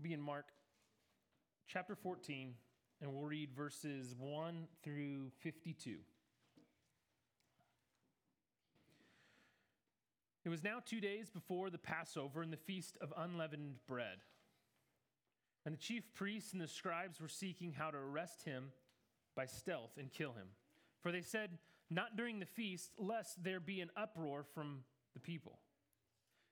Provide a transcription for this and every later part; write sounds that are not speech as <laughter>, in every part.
be in Mark chapter 14, and we'll read verses 1 through 52. It was now two days before the Passover and the feast of unleavened bread. And the chief priests and the scribes were seeking how to arrest him by stealth and kill him. For they said, Not during the feast, lest there be an uproar from the people.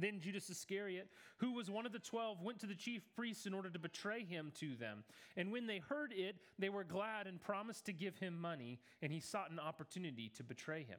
Then Judas Iscariot, who was one of the twelve, went to the chief priests in order to betray him to them. And when they heard it, they were glad and promised to give him money, and he sought an opportunity to betray him.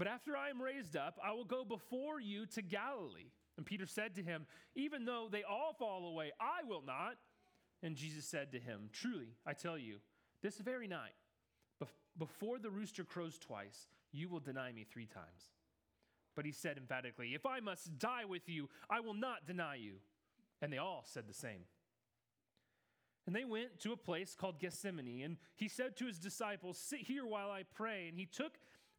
But after I am raised up, I will go before you to Galilee. And Peter said to him, Even though they all fall away, I will not. And Jesus said to him, Truly, I tell you, this very night, before the rooster crows twice, you will deny me three times. But he said emphatically, If I must die with you, I will not deny you. And they all said the same. And they went to a place called Gethsemane, and he said to his disciples, Sit here while I pray. And he took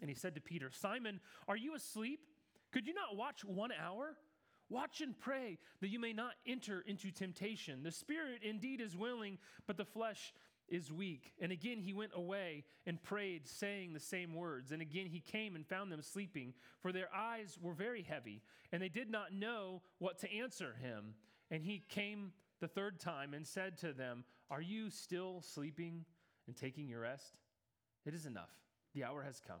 And he said to Peter, Simon, are you asleep? Could you not watch one hour? Watch and pray that you may not enter into temptation. The spirit indeed is willing, but the flesh is weak. And again he went away and prayed, saying the same words. And again he came and found them sleeping, for their eyes were very heavy, and they did not know what to answer him. And he came the third time and said to them, Are you still sleeping and taking your rest? It is enough The hour has come.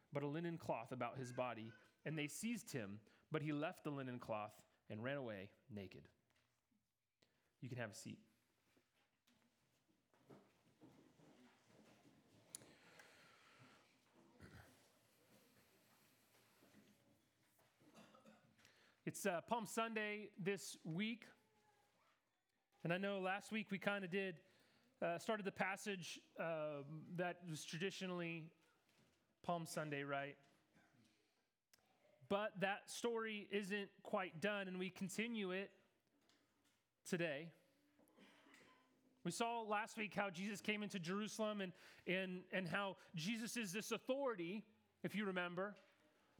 but a linen cloth about his body. And they seized him, but he left the linen cloth and ran away naked. You can have a seat. It's uh, Palm Sunday this week. And I know last week we kind of did, uh, started the passage uh, that was traditionally Palm Sunday, right? But that story isn't quite done, and we continue it today. We saw last week how Jesus came into Jerusalem and, and, and how Jesus is this authority, if you remember,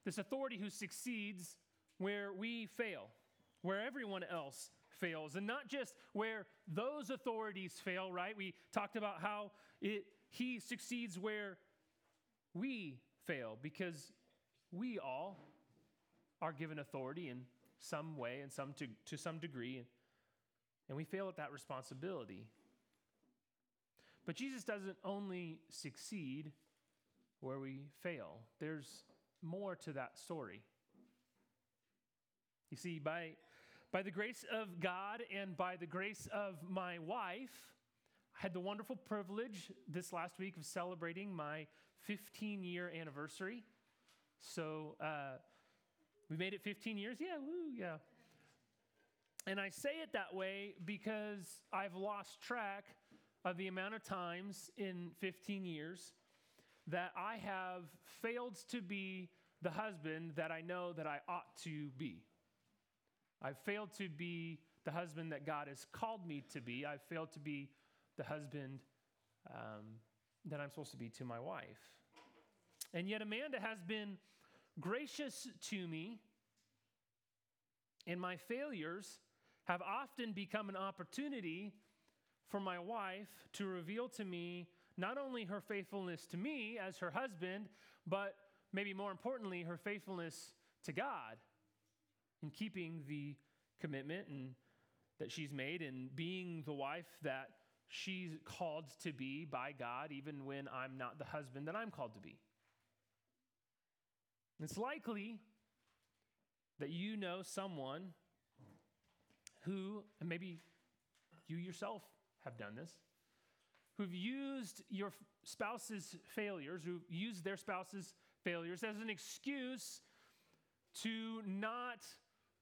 this authority who succeeds where we fail, where everyone else fails, and not just where those authorities fail, right? We talked about how it, he succeeds where we fail because we all are given authority in some way and some to, to some degree, and, and we fail at that responsibility. But Jesus doesn't only succeed where we fail, there's more to that story. You see, by, by the grace of God and by the grace of my wife, I had the wonderful privilege this last week of celebrating my 15 year anniversary. So uh, we made it 15 years. Yeah, woo, yeah. And I say it that way because I've lost track of the amount of times in 15 years that I have failed to be the husband that I know that I ought to be. I've failed to be the husband that God has called me to be. I've failed to be the husband um, that I'm supposed to be to my wife. And yet, Amanda has been gracious to me, and my failures have often become an opportunity for my wife to reveal to me not only her faithfulness to me as her husband, but maybe more importantly, her faithfulness to God in keeping the commitment and that she's made and being the wife that she's called to be by God, even when I'm not the husband that I'm called to be. It's likely that you know someone who, and maybe you yourself have done this, who've used your spouse's failures, who've used their spouse's failures as an excuse to not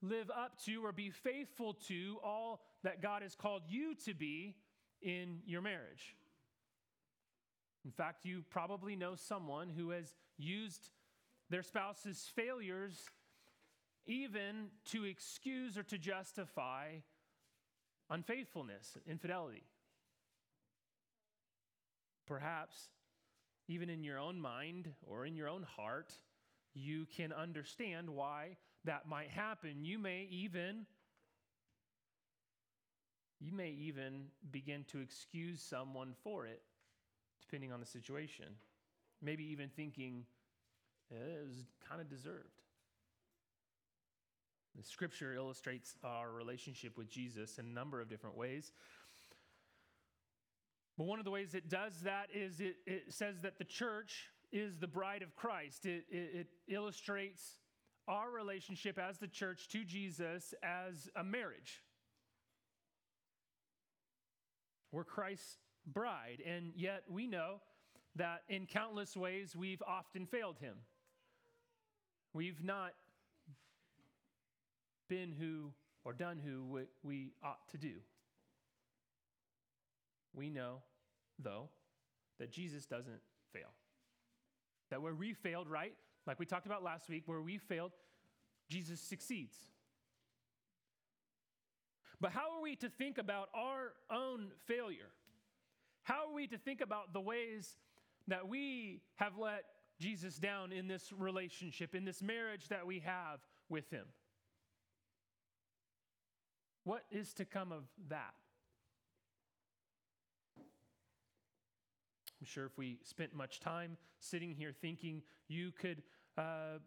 live up to or be faithful to all that God has called you to be in your marriage. In fact, you probably know someone who has used their spouse's failures even to excuse or to justify unfaithfulness, infidelity. Perhaps even in your own mind or in your own heart, you can understand why that might happen. You may even you may even begin to excuse someone for it depending on the situation. Maybe even thinking eh, it was kind of deserved. The scripture illustrates our relationship with Jesus in a number of different ways. But one of the ways it does that is it, it says that the church is the bride of Christ. It, it, it illustrates our relationship as the church to Jesus as a marriage. We're Christ's bride, and yet we know that in countless ways we've often failed Him. We've not been who or done who we ought to do. We know, though, that Jesus doesn't fail. That where we failed, right? Like we talked about last week, where we failed, Jesus succeeds. But how are we to think about our own failure? How are we to think about the ways that we have let Jesus down in this relationship, in this marriage that we have with Him? What is to come of that? I'm sure if we spent much time sitting here thinking, you could, uh,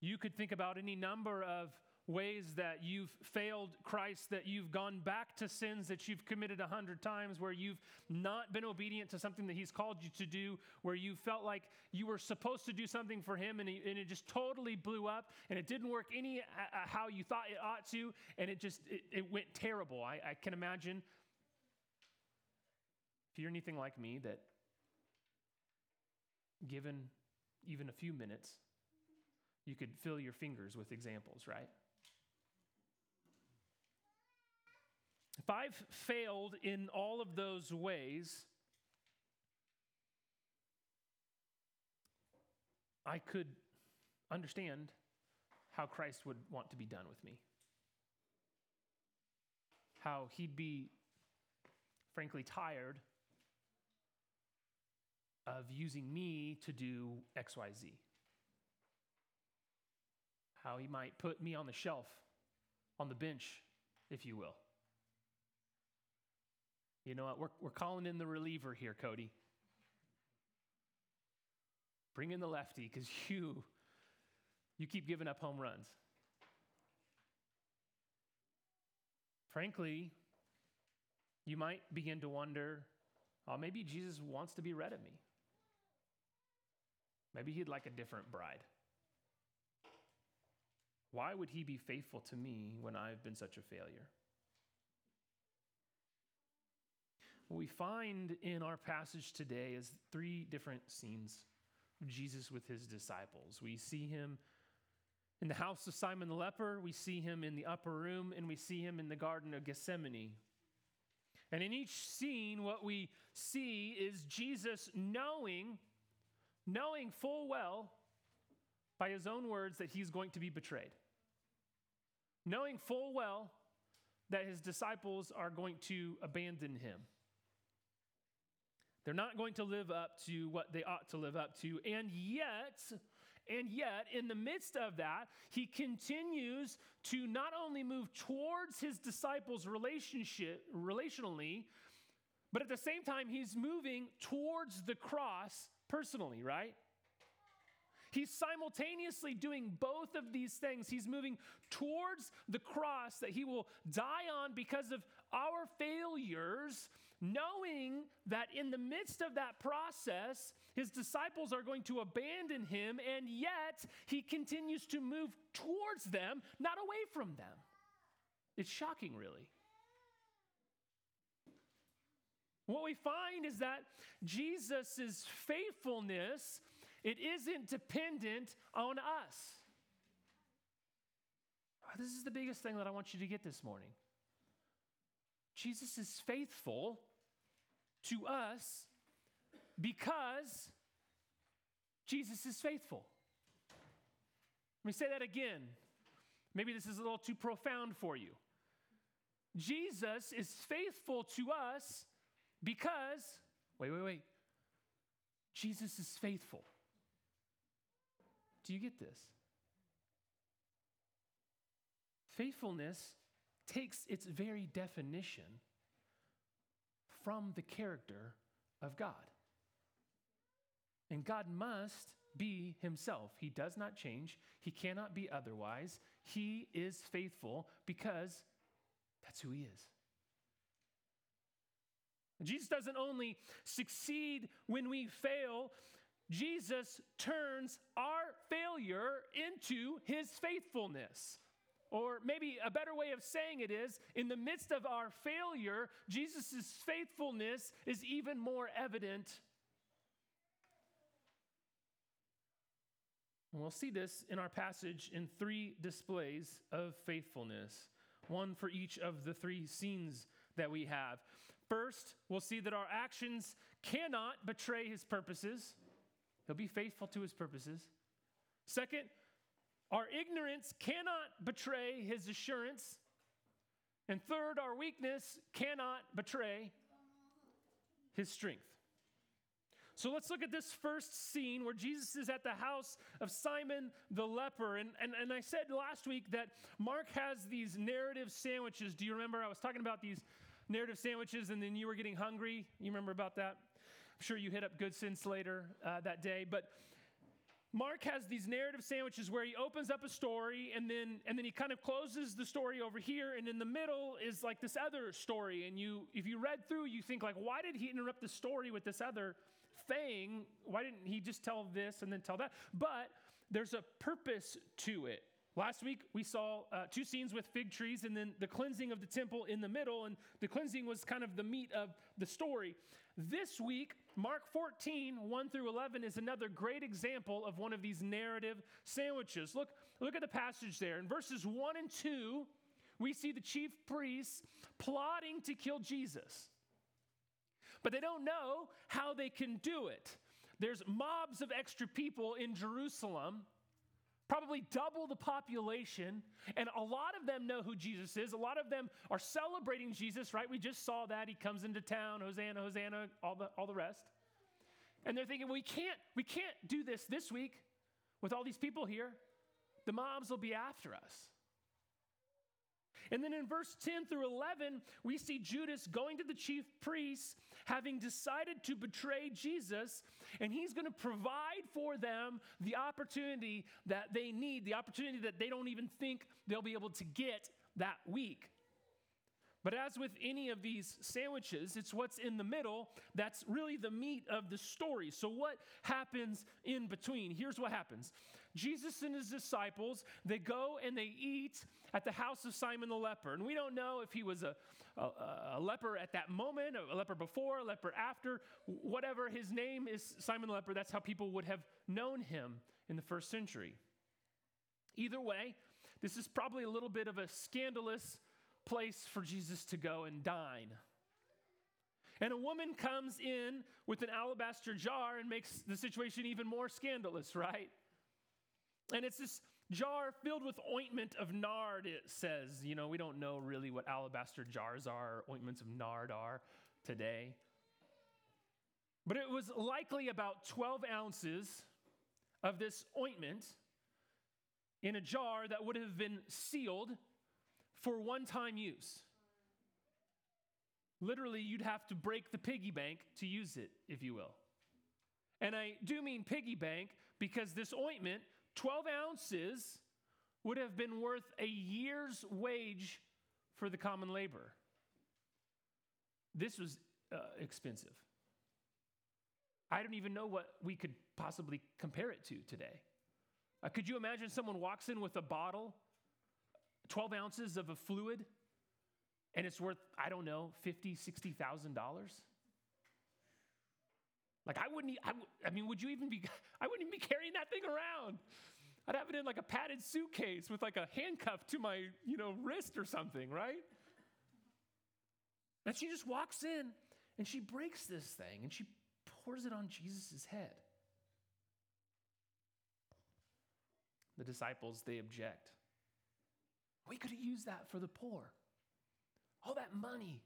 you could think about any number of ways that you've failed Christ, that you've gone back to sins that you've committed a hundred times, where you've not been obedient to something that He's called you to do, where you felt like you were supposed to do something for Him and, he, and it just totally blew up and it didn't work any uh, uh how you thought it ought to, and it just it, it went terrible. I, I can imagine if you're anything like me, that given even a few minutes, you could fill your fingers with examples, right? If I've failed in all of those ways, I could understand how Christ would want to be done with me. How he'd be, frankly, tired of using me to do XYZ. How he might put me on the shelf, on the bench, if you will. You know what? We're, we're calling in the reliever here, Cody. Bring in the lefty because you, you keep giving up home runs. Frankly, you might begin to wonder oh, maybe Jesus wants to be rid of me. Maybe he'd like a different bride. Why would he be faithful to me when I've been such a failure? What we find in our passage today is three different scenes of Jesus with his disciples. We see him in the house of Simon the leper, we see him in the upper room, and we see him in the Garden of Gethsemane. And in each scene, what we see is Jesus knowing, knowing full well by his own words that he's going to be betrayed. Knowing full well that his disciples are going to abandon him. They're not going to live up to what they ought to live up to. And yet, and yet, in the midst of that, he continues to not only move towards his disciples' relationship relationally, but at the same time, he's moving towards the cross personally, right? He's simultaneously doing both of these things. He's moving towards the cross that he will die on because of our failures, knowing that in the midst of that process, his disciples are going to abandon him, and yet he continues to move towards them, not away from them. It's shocking, really. What we find is that Jesus' faithfulness, it isn't dependent on us. Oh, this is the biggest thing that I want you to get this morning. Jesus is faithful to us because Jesus is faithful. Let me say that again. Maybe this is a little too profound for you. Jesus is faithful to us because, wait, wait, wait. Jesus is faithful. Do you get this? Faithfulness takes its very definition from the character of God. And God must be himself. He does not change, he cannot be otherwise. He is faithful because that's who he is. Jesus doesn't only succeed when we fail, Jesus turns our failure into his faithfulness. Or maybe a better way of saying it is in the midst of our failure, Jesus' faithfulness is even more evident. And we'll see this in our passage in three displays of faithfulness, one for each of the three scenes that we have. First, we'll see that our actions cannot betray his purposes. He'll be faithful to his purposes. Second, our ignorance cannot betray his assurance. And third, our weakness cannot betray his strength. So let's look at this first scene where Jesus is at the house of Simon the leper. And, and, and I said last week that Mark has these narrative sandwiches. Do you remember? I was talking about these narrative sandwiches, and then you were getting hungry. You remember about that? I'm sure you hit up Good Sense later uh, that day. But Mark has these narrative sandwiches where he opens up a story and then and then he kind of closes the story over here. And in the middle is like this other story. And you if you read through you think like why did he interrupt the story with this other thing? Why didn't he just tell this and then tell that? But there's a purpose to it. Last week, we saw uh, two scenes with fig trees and then the cleansing of the temple in the middle, and the cleansing was kind of the meat of the story. This week, Mark 14, 1 through 11, is another great example of one of these narrative sandwiches. Look, look at the passage there. In verses 1 and 2, we see the chief priests plotting to kill Jesus. But they don't know how they can do it. There's mobs of extra people in Jerusalem probably double the population, and a lot of them know who Jesus is. A lot of them are celebrating Jesus, right? We just saw that. He comes into town, Hosanna, Hosanna, all the, all the rest. And they're thinking, we can't, we can't do this this week with all these people here. The mobs will be after us. And then in verse 10 through 11, we see Judas going to the chief priests, having decided to betray Jesus, and he's going to provide for them the opportunity that they need, the opportunity that they don't even think they'll be able to get that week. But as with any of these sandwiches, it's what's in the middle that's really the meat of the story. So, what happens in between? Here's what happens Jesus and his disciples, they go and they eat at the house of Simon the leper. And we don't know if he was a, a, a, leper at that moment, a leper before, a leper after, whatever his name is, Simon the leper. That's how people would have known him in the first century. Either way, this is probably a little bit of a scandalous place for Jesus to go and dine. And a woman comes in with an alabaster jar and makes the situation even more scandalous, right? And it's this jar filled with ointment of nard, it says. You know, we don't know really what alabaster jars are, ointments of nard are today. But it was likely about 12 ounces of this ointment in a jar that would have been sealed for one time use. Literally, you'd have to break the piggy bank to use it, if you will. And I do mean piggy bank because this ointment 12 ounces would have been worth a year's wage for the common laborer. This was uh, expensive. I don't even know what we could possibly compare it to today. Uh, could you imagine someone walks in with a bottle, 12 ounces of a fluid, and it's worth, I don't know, $50,000, $60,000? Like I wouldn't, I, mean, would you even be, <laughs> I wouldn't even be carrying that thing around. I'd have it in like a padded suitcase with like a handcuff to my, you know, wrist or something, right? And she just walks in and she breaks this thing and she pours it on Jesus' head. The disciples, they object. We could have used that for the poor. All that money,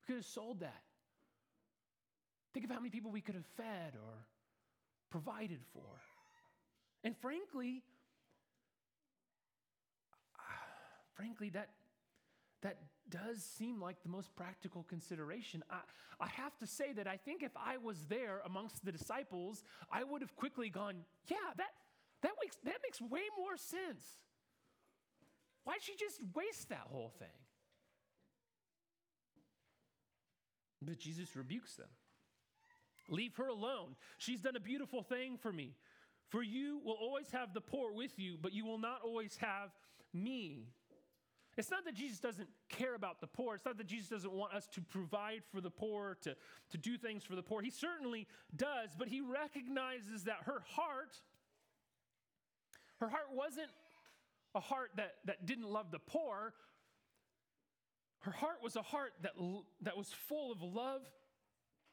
we could have sold that. Think of how many people we could have fed or provided for. And frankly, <sighs> frankly, that, that does seem like the most practical consideration. I, I have to say that I think if I was there amongst the disciples, I would have quickly gone, yeah, that, that, makes, that makes way more sense. Why'd she just waste that whole thing? But Jesus rebukes them. Leave her alone. She's done a beautiful thing for me. For you will always have the poor with you, but you will not always have me. It's not that Jesus doesn't care about the poor. It's not that Jesus doesn't want us to provide for the poor, to, to do things for the poor. He certainly does, but he recognizes that her heart, her heart wasn't a heart that, that didn't love the poor. Her heart was a heart that, that was full of love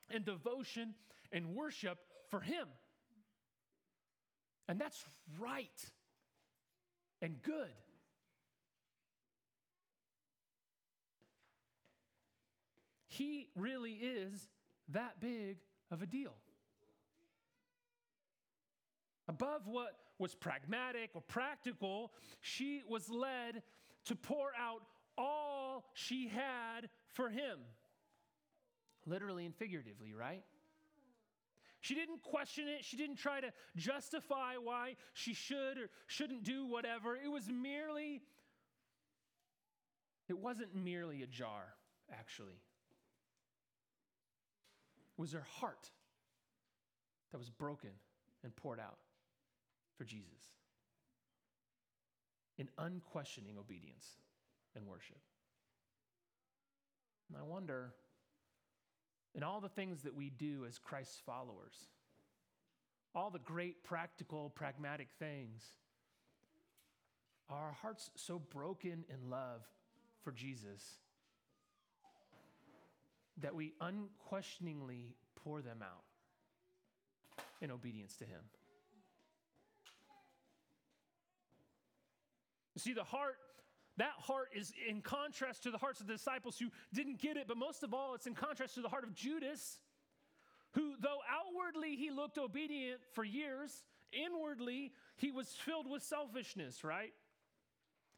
and devotion and worship for him. And that's right and good. He really is that big of a deal. Above what was pragmatic or practical, she was led to pour out all she had for him. Literally and figuratively, right? She didn't question it. She didn't try to justify why she should or shouldn't do whatever. It was merely, it wasn't merely a jar, actually. It was her heart that was broken and poured out for Jesus in unquestioning obedience and worship. And I wonder, in all the things that we do as Christ's followers, all the great practical, pragmatic things, are our hearts so broken in love for Jesus that we unquestioningly pour them out in obedience to Him. See, the heart, that heart is in contrast to the hearts of the disciples who didn't get it, but most of all, it's in contrast to the heart of Judas, who, though outwardly he looked obedient for years, inwardly he was filled with selfishness, right?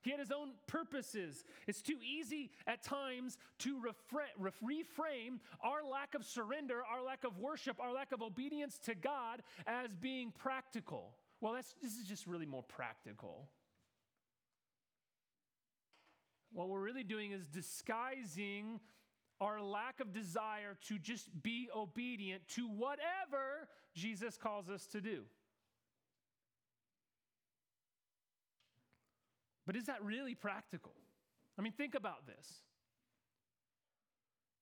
He had his own purposes. It's too easy at times to reframe our lack of surrender, our lack of worship, our lack of obedience to God as being practical. Well, that's, this is just really more practical. What we're really doing is disguising our lack of desire to just be obedient to whatever Jesus calls us to do. But is that really practical? I mean, think about this.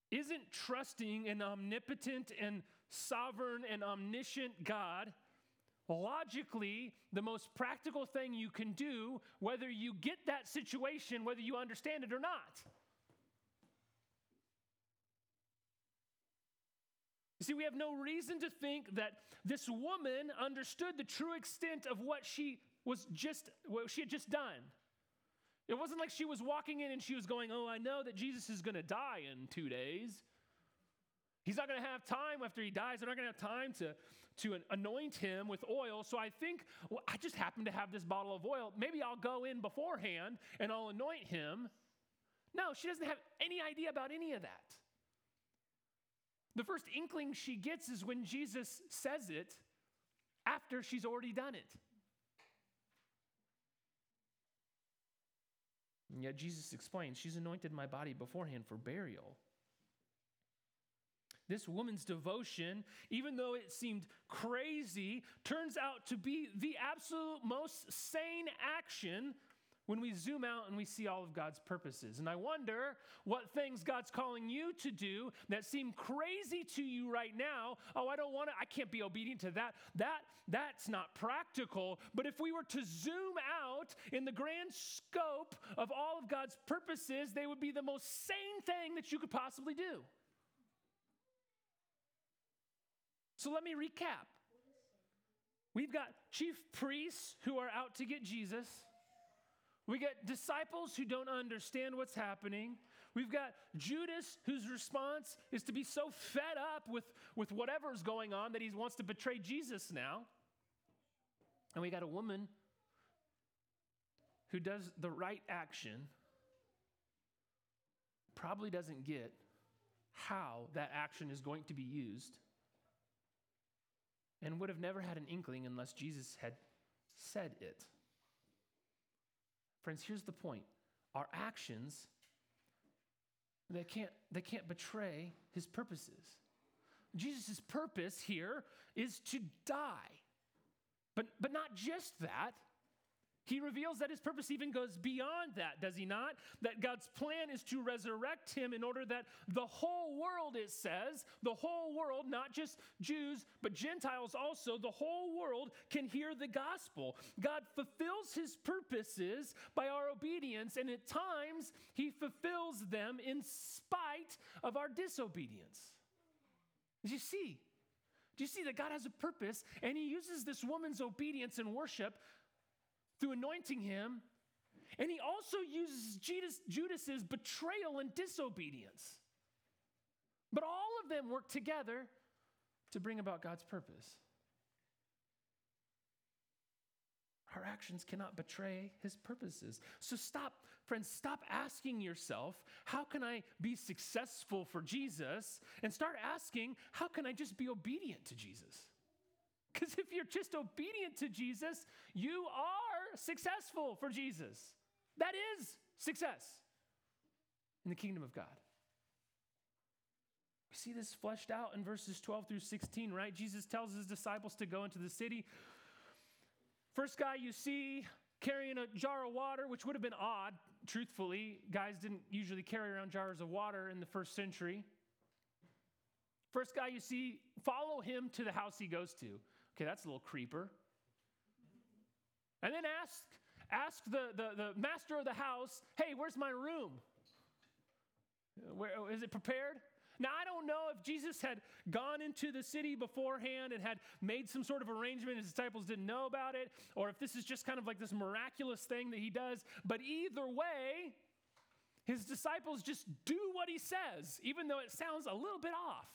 Isn't trusting an omnipotent and sovereign and omniscient God logically the most practical thing you can do, whether you get that situation, whether you understand it or not? You see, we have no reason to think that this woman understood the true extent of what she was just what she had just done. It wasn't like she was walking in and she was going, Oh, I know that Jesus is going to die in two days. He's not going to have time after he dies. They're not going to have time to, to anoint him with oil. So I think, well, I just happen to have this bottle of oil. Maybe I'll go in beforehand and I'll anoint him. No, she doesn't have any idea about any of that. The first inkling she gets is when Jesus says it after she's already done it. And yet Jesus explains, She's anointed my body beforehand for burial. This woman's devotion, even though it seemed crazy, turns out to be the absolute most sane action when we zoom out and we see all of God's purposes. And I wonder what things God's calling you to do that seem crazy to you right now. Oh, I don't want to, I can't be obedient to that. That that's not practical. But if we were to zoom out in the grand scope of all of God's purposes, they would be the most sane thing that you could possibly do. So let me recap. We've got chief priests who are out to get Jesus. We get disciples who don't understand what's happening. We've got Judas, whose response is to be so fed up with, with whatever's going on that he wants to betray Jesus now. And we got a woman who does the right action, probably doesn't get how that action is going to be used, and would have never had an inkling unless Jesus had said it. Friends, here's the point our actions they can't, they can't betray his purposes. Jesus' purpose here is to die. But, but not just that, He reveals that his purpose even goes beyond that, does he not? That God's plan is to resurrect him in order that the whole world, it says, the whole world, not just Jews, but Gentiles also, the whole world can hear the gospel. God fulfills his purposes by our obedience, and at times he fulfills them in spite of our disobedience. Did you see? Do you see that God has a purpose and he uses this woman's obedience and worship through anointing him. And he also uses Judas, Judas's betrayal and disobedience. But all of them work together to bring about God's purpose. Our actions cannot betray his purposes. So stop, friends, stop asking yourself, how can I be successful for Jesus? And start asking, how can I just be obedient to Jesus? Because if you're just obedient to Jesus, you are successful for Jesus. That is success in the kingdom of God. We see this fleshed out in verses 12 through 16, right? Jesus tells his disciples to go into the city. First guy you see carrying a jar of water, which would have been odd, truthfully. Guys didn't usually carry around jars of water in the first century. First guy you see, follow him to the house he goes to. Okay, that's a little creeper. And then ask, ask the, the, the master of the house, hey, where's my room? Where, is it prepared? Now, I don't know if Jesus had gone into the city beforehand and had made some sort of arrangement, his disciples didn't know about it, or if this is just kind of like this miraculous thing that he does. But either way, his disciples just do what he says, even though it sounds a little bit off.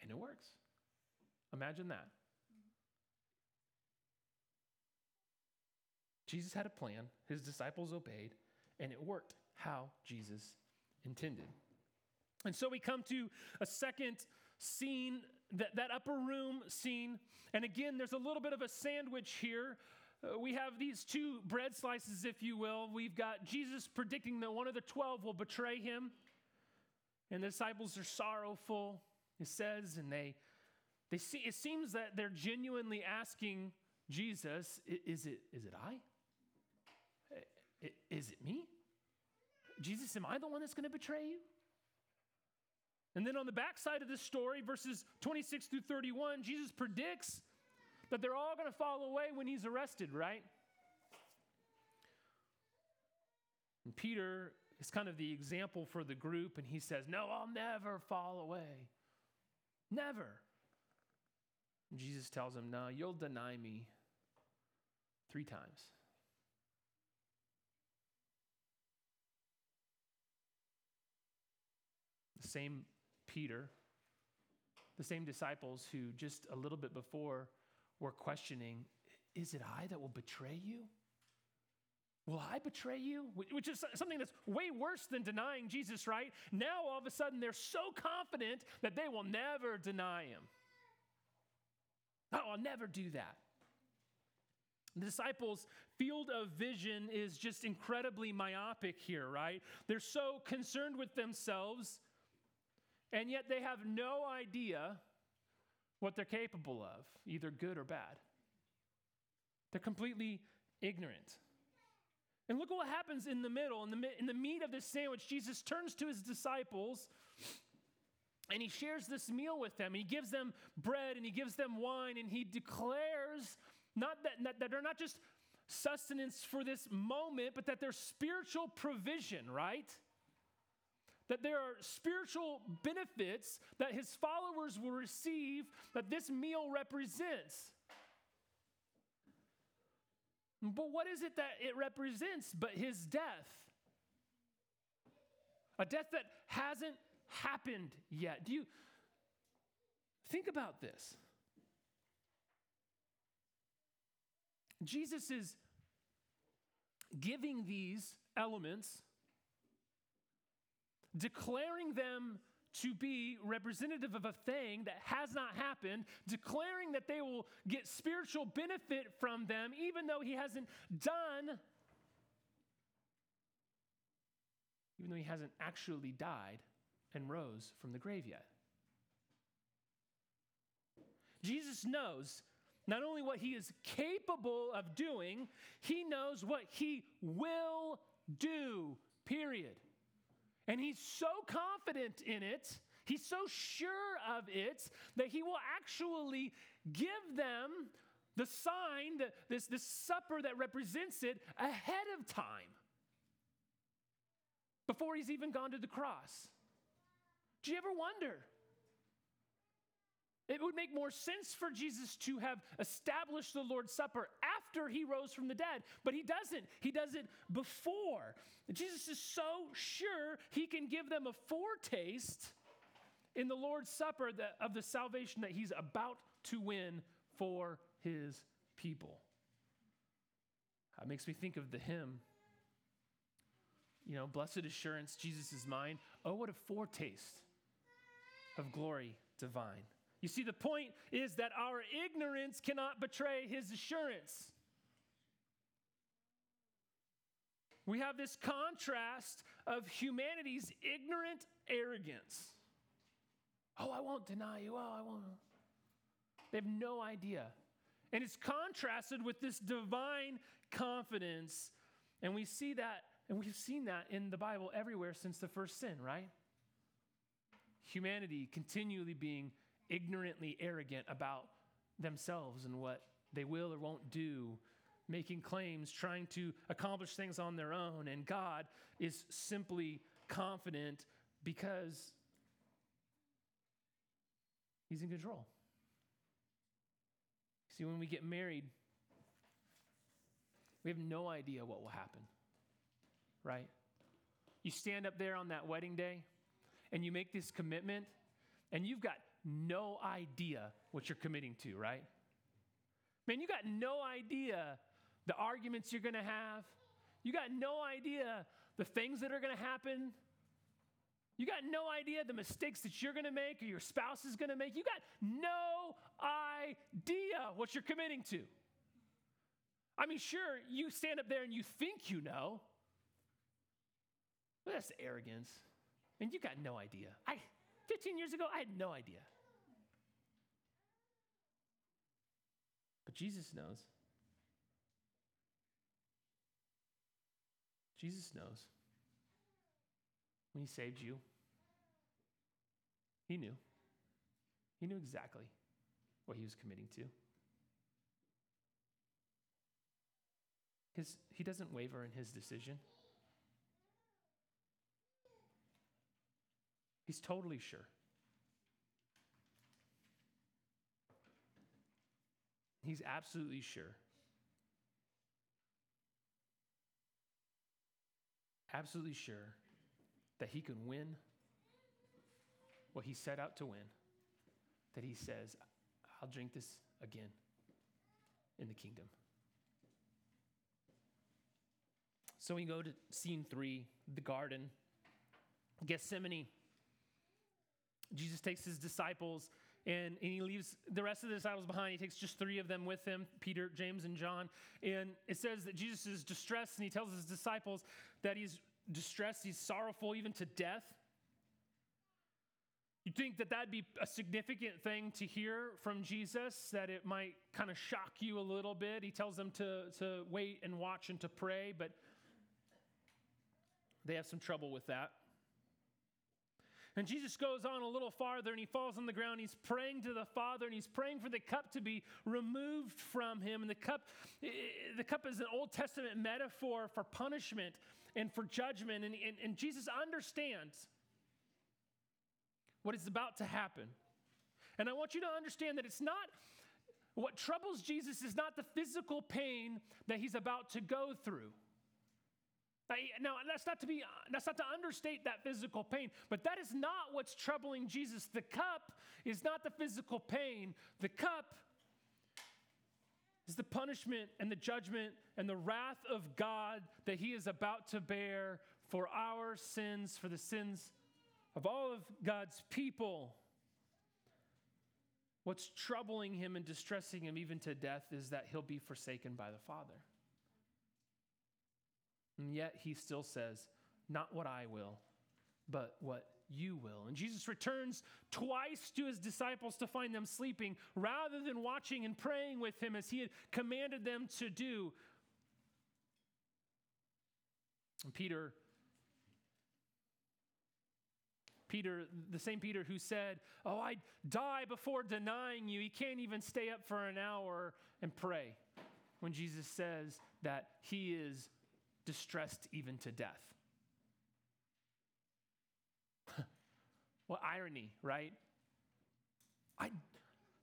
And it works. Imagine that. Jesus had a plan, his disciples obeyed, and it worked how Jesus intended. And so we come to a second scene, that, that upper room scene. And again, there's a little bit of a sandwich here. Uh, we have these two bread slices, if you will. We've got Jesus predicting that one of the 12 will betray him. And the disciples are sorrowful, it says, and they they see, it seems that they're genuinely asking Jesus, is it, is it I? Is it me? Jesus, am I the one that's going to betray you? And then on the backside of this story, verses 26 through 31, Jesus predicts that they're all going to fall away when he's arrested, right? And Peter is kind of the example for the group, and he says, No, I'll never fall away. Never. And Jesus tells him, No, you'll deny me three times. Same Peter, the same disciples who just a little bit before were questioning, Is it I that will betray you? Will I betray you? Which is something that's way worse than denying Jesus, right? Now all of a sudden they're so confident that they will never deny him. Oh, I'll never do that. The disciples' field of vision is just incredibly myopic here, right? They're so concerned with themselves, and yet they have no idea what they're capable of, either good or bad. They're completely ignorant. And look at what happens in the middle, in the, in the meat of this sandwich. Jesus turns to his disciples and he shares this meal with them. He gives them bread and he gives them wine, and he declares not that, that they're not just sustenance for this moment, but that they're spiritual provision, right? That there are spiritual benefits that his followers will receive that this meal represents. But what is it that it represents but his death? A death that hasn't happened yet. Do you think about this? Jesus is giving these elements, declaring them to be representative of a thing that has not happened, declaring that they will get spiritual benefit from them, even though he hasn't done, even though he hasn't actually died and rose from the grave yet. Jesus knows not only what he is capable of doing, he knows what he will do, period. And he's so confident in it, he's so sure of it, that he will actually give them the sign, the, this, this supper that represents it, ahead of time, before he's even gone to the cross. Do you ever wonder? It would make more sense for Jesus to have established the Lord's Supper after he rose from the dead, but he doesn't. He does it before. Jesus is so sure he can give them a foretaste in the Lord's Supper of the salvation that he's about to win for his people. That makes me think of the hymn. You know, blessed assurance, Jesus is mine. Oh, what a foretaste of glory divine. You see, the point is that our ignorance cannot betray his assurance. We have this contrast of humanity's ignorant arrogance. Oh, I won't deny you. Oh, I won't. They have no idea. And it's contrasted with this divine confidence. And we see that, and we've seen that in the Bible everywhere since the first sin, right? Humanity continually being ignorantly arrogant about themselves and what they will or won't do, making claims, trying to accomplish things on their own. And God is simply confident because He's in control. See, when we get married, we have no idea what will happen, right? You stand up there on that wedding day and you make this commitment, and you've got no idea what you're committing to, right? Man, you got no idea the arguments you're gonna have. You got no idea the things that are gonna happen. You got no idea the mistakes that you're gonna make or your spouse is gonna make. You got no idea what you're committing to. I mean, sure, you stand up there and you think you know, but that's arrogance. And you got no idea. I 15 years ago, I had no idea. Jesus knows. Jesus knows. When he saved you, he knew. He knew exactly what he was committing to. His, he doesn't waver in his decision. He's totally sure. He's absolutely sure. Absolutely sure that he can win what he set out to win. That he says, I'll drink this again in the kingdom. So we go to scene three, the garden, Gethsemane. Jesus takes his disciples and, and he leaves the rest of the disciples behind. He takes just three of them with him Peter, James, and John. And it says that Jesus is distressed, and he tells his disciples that he's distressed, he's sorrowful, even to death. You think that that'd be a significant thing to hear from Jesus, that it might kind of shock you a little bit. He tells them to, to wait and watch and to pray, but they have some trouble with that. And Jesus goes on a little farther and he falls on the ground. He's praying to the Father and he's praying for the cup to be removed from him. And the cup, eh, the cup is an Old Testament metaphor for punishment and for judgment. And, and, and Jesus understands what is about to happen. And I want you to understand that it's not what troubles Jesus is not the physical pain that he's about to go through. Now, that's not to be that's not to understate that physical pain, but that is not what's troubling Jesus. The cup is not the physical pain. The cup is the punishment and the judgment and the wrath of God that he is about to bear for our sins, for the sins of all of God's people. What's troubling him and distressing him even to death is that he'll be forsaken by the Father. And yet he still says, Not what I will, but what you will. And Jesus returns twice to his disciples to find them sleeping rather than watching and praying with him as he had commanded them to do. And Peter Peter, the same Peter who said, Oh, I'd die before denying you. He can't even stay up for an hour and pray. When Jesus says that he is distressed even to death. <laughs> what irony, right? I,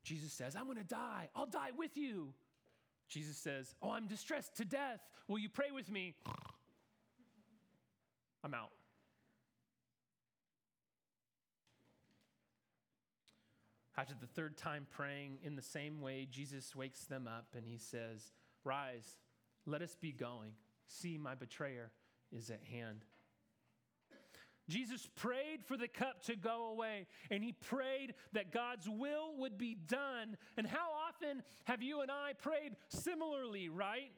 Jesus says, I'm going to die. I'll die with you. Jesus says, Oh, I'm distressed to death. Will you pray with me? <laughs> I'm out. After the third time praying in the same way, Jesus wakes them up and he says, Rise, let us be going. See, my betrayer is at hand. Jesus prayed for the cup to go away, and he prayed that God's will would be done. And how often have you and I prayed similarly, right?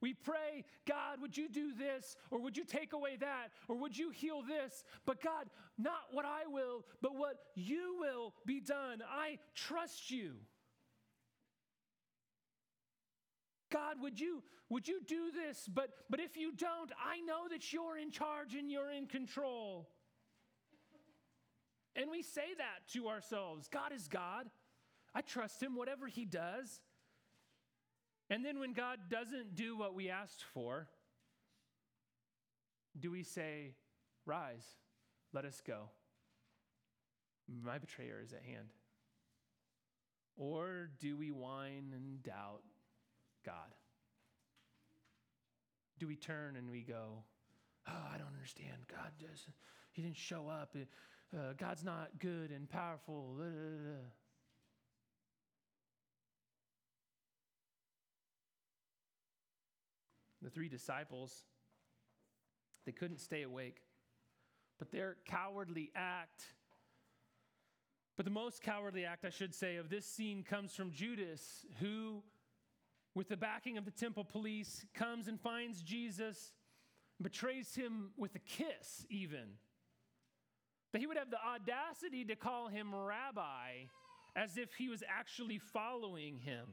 We pray, God, would you do this? Or would you take away that? Or would you heal this? But God, not what I will, but what you will be done. I trust you. God, would you, would you do this? But, but if you don't, I know that you're in charge and you're in control. And we say that to ourselves God is God. I trust him, whatever he does. And then when God doesn't do what we asked for, do we say, Rise, let us go? My betrayer is at hand. Or do we whine and doubt God? Do we turn and we go, Oh, I don't understand. God does, He didn't show up. Uh, God's not good and powerful. Blah, blah, blah. the three disciples, they couldn't stay awake. But their cowardly act, but the most cowardly act, I should say, of this scene comes from Judas, who, with the backing of the temple police, comes and finds Jesus, betrays him with a kiss, even. That he would have the audacity to call him rabbi as if he was actually following him.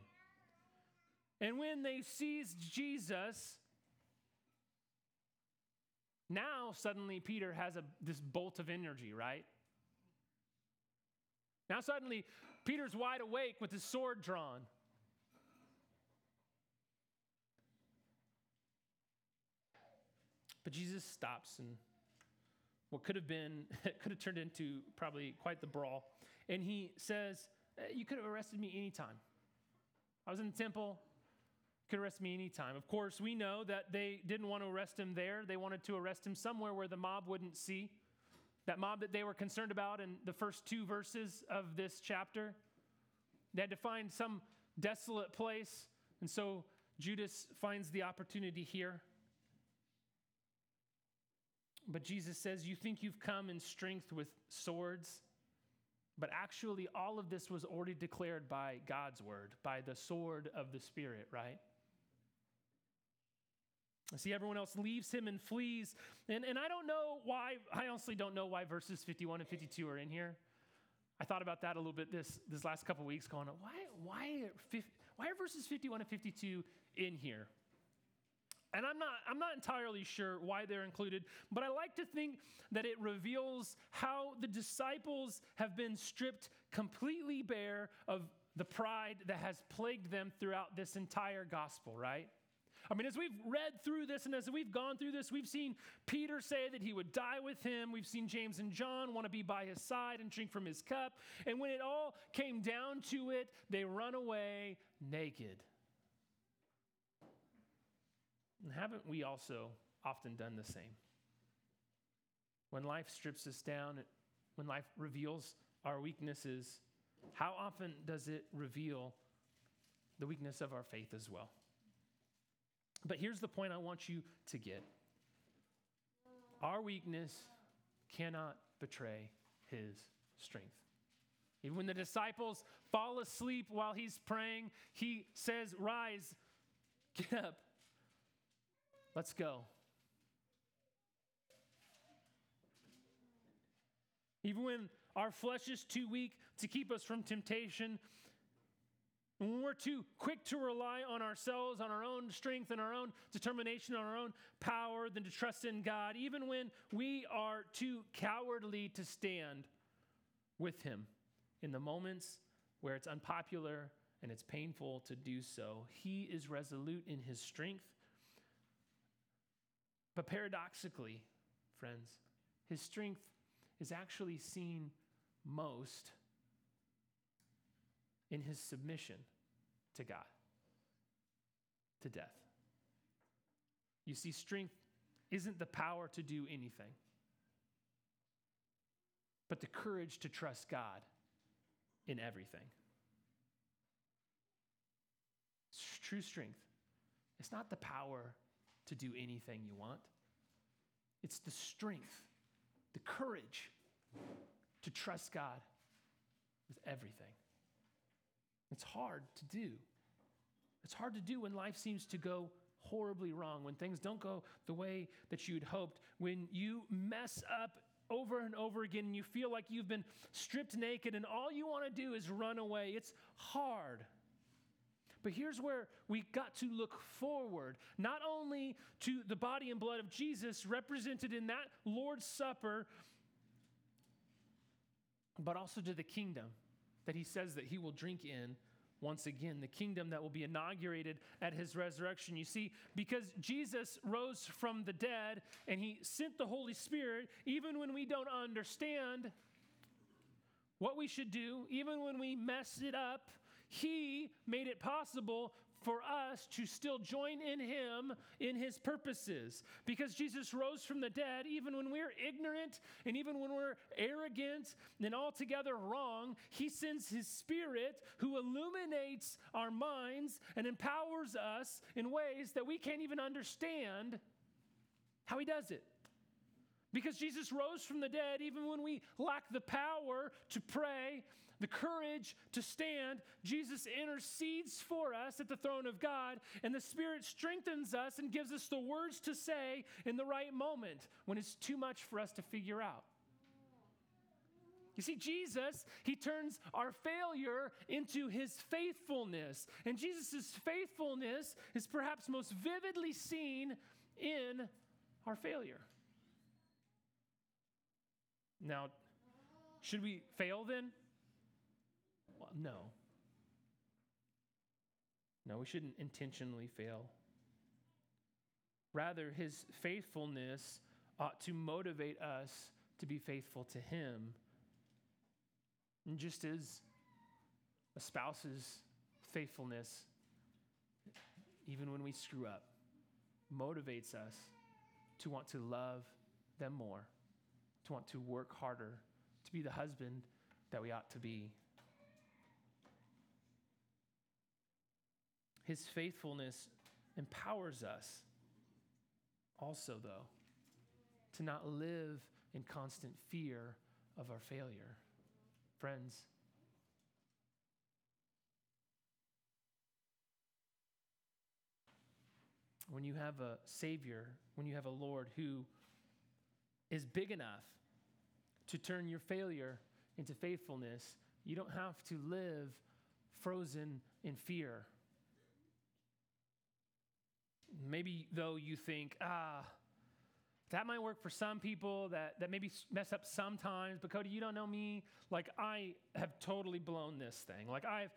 And when they seized Jesus, now suddenly Peter has a, this bolt of energy, right? Now suddenly Peter's wide awake with his sword drawn. But Jesus stops and what could have been, <laughs> could have turned into probably quite the brawl. And he says, eh, You could have arrested me anytime. I was in the temple, could arrest me anytime. Of course, we know that they didn't want to arrest him there. They wanted to arrest him somewhere where the mob wouldn't see. That mob that they were concerned about in the first two verses of this chapter. They had to find some desolate place. And so Judas finds the opportunity here. But Jesus says, You think you've come in strength with swords? But actually, all of this was already declared by God's word, by the sword of the Spirit, right? See, everyone else leaves him and flees. And, and I don't know why, I honestly don't know why verses 51 and 52 are in here. I thought about that a little bit this, this last couple weeks, going, why, why, why are verses 51 and 52 in here? And I'm not, I'm not entirely sure why they're included, but I like to think that it reveals how the disciples have been stripped completely bare of the pride that has plagued them throughout this entire gospel, right? I mean, as we've read through this and as we've gone through this, we've seen Peter say that he would die with him. We've seen James and John want to be by his side and drink from his cup. And when it all came down to it, they run away naked. And haven't we also often done the same? When life strips us down, when life reveals our weaknesses, how often does it reveal the weakness of our faith as well? But here's the point I want you to get our weakness cannot betray his strength. Even when the disciples fall asleep while he's praying, he says, Rise, get up, let's go. Even when our flesh is too weak to keep us from temptation, when we're too quick to rely on ourselves, on our own strength and our own determination, on our own power, than to trust in God, even when we are too cowardly to stand with Him in the moments where it's unpopular and it's painful to do so, He is resolute in His strength. But paradoxically, friends, His strength is actually seen most in his submission to God, to death. You see, strength isn't the power to do anything, but the courage to trust God in everything. True strength. It's not the power to do anything you want, it's the strength, the courage to trust God with everything. It's hard to do. It's hard to do when life seems to go horribly wrong, when things don't go the way that you'd hoped, when you mess up over and over again and you feel like you've been stripped naked and all you want to do is run away. It's hard. But here's where we got to look forward, not only to the body and blood of Jesus represented in that Lord's Supper, but also to the kingdom that he says that he will drink in once again, the kingdom that will be inaugurated at his resurrection. You see, because Jesus rose from the dead and he sent the Holy Spirit, even when we don't understand what we should do, even when we mess it up, he made it possible for us to still join in him in his purposes. Because Jesus rose from the dead, even when we're ignorant and even when we're arrogant and altogether wrong, he sends his spirit who illuminates our minds and empowers us in ways that we can't even understand how he does it. Because Jesus rose from the dead, even when we lack the power to pray the courage to stand, Jesus intercedes for us at the throne of God, and the Spirit strengthens us and gives us the words to say in the right moment when it's too much for us to figure out. You see, Jesus, he turns our failure into his faithfulness. And Jesus' faithfulness is perhaps most vividly seen in our failure. Now, should we fail then? No. No, we shouldn't intentionally fail. Rather, his faithfulness ought to motivate us to be faithful to him. And just as a spouse's faithfulness, even when we screw up, motivates us to want to love them more, to want to work harder, to be the husband that we ought to be. His faithfulness empowers us also, though, to not live in constant fear of our failure. Friends, when you have a Savior, when you have a Lord who is big enough to turn your failure into faithfulness, you don't have to live frozen in fear Maybe, though, you think, ah, that might work for some people that, that maybe mess up sometimes, but Cody, you don't know me. Like, I have totally blown this thing. Like, I've,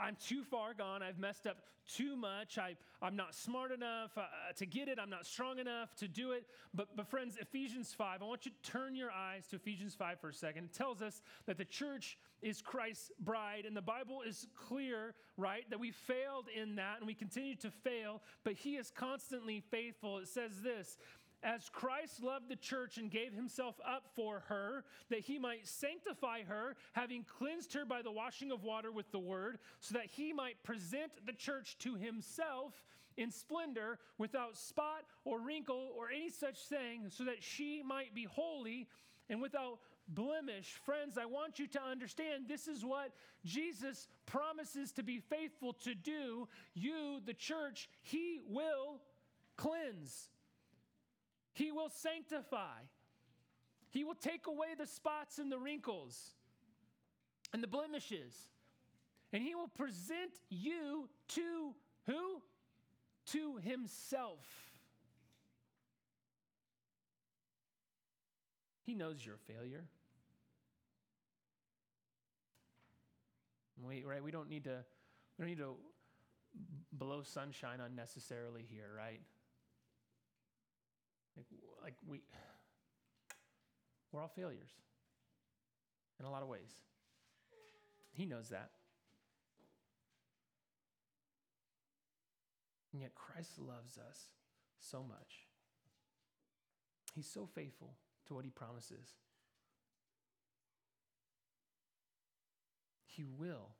I'm too far gone. I've messed up too much. I, I'm not smart enough uh, to get it. I'm not strong enough to do it. But, but, friends, Ephesians 5, I want you to turn your eyes to Ephesians 5 for a second. It tells us that the church is Christ's bride, and the Bible is clear, right, that we failed in that and we continue to fail, but He is constantly faithful. It says this as Christ loved the church and gave himself up for her, that he might sanctify her, having cleansed her by the washing of water with the word, so that he might present the church to himself in splendor, without spot or wrinkle or any such thing, so that she might be holy and without blemish. Friends, I want you to understand this is what Jesus promises to be faithful to do. You, the church, he will cleanse. He will sanctify. He will take away the spots and the wrinkles and the blemishes. And he will present you to who? To himself. He knows you're a failure. We, right? We don't need to we don't need to blow sunshine unnecessarily here, right? Like, like we we're all failures in a lot of ways. He knows that. And yet Christ loves us so much. He's so faithful to what he promises. He will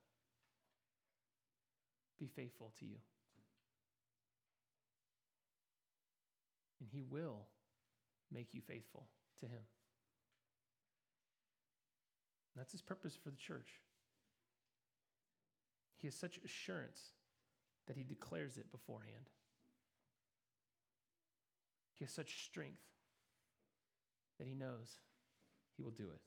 be faithful to you. And he will make you faithful to him. That's his purpose for the church. He has such assurance that he declares it beforehand. He has such strength that he knows he will do it.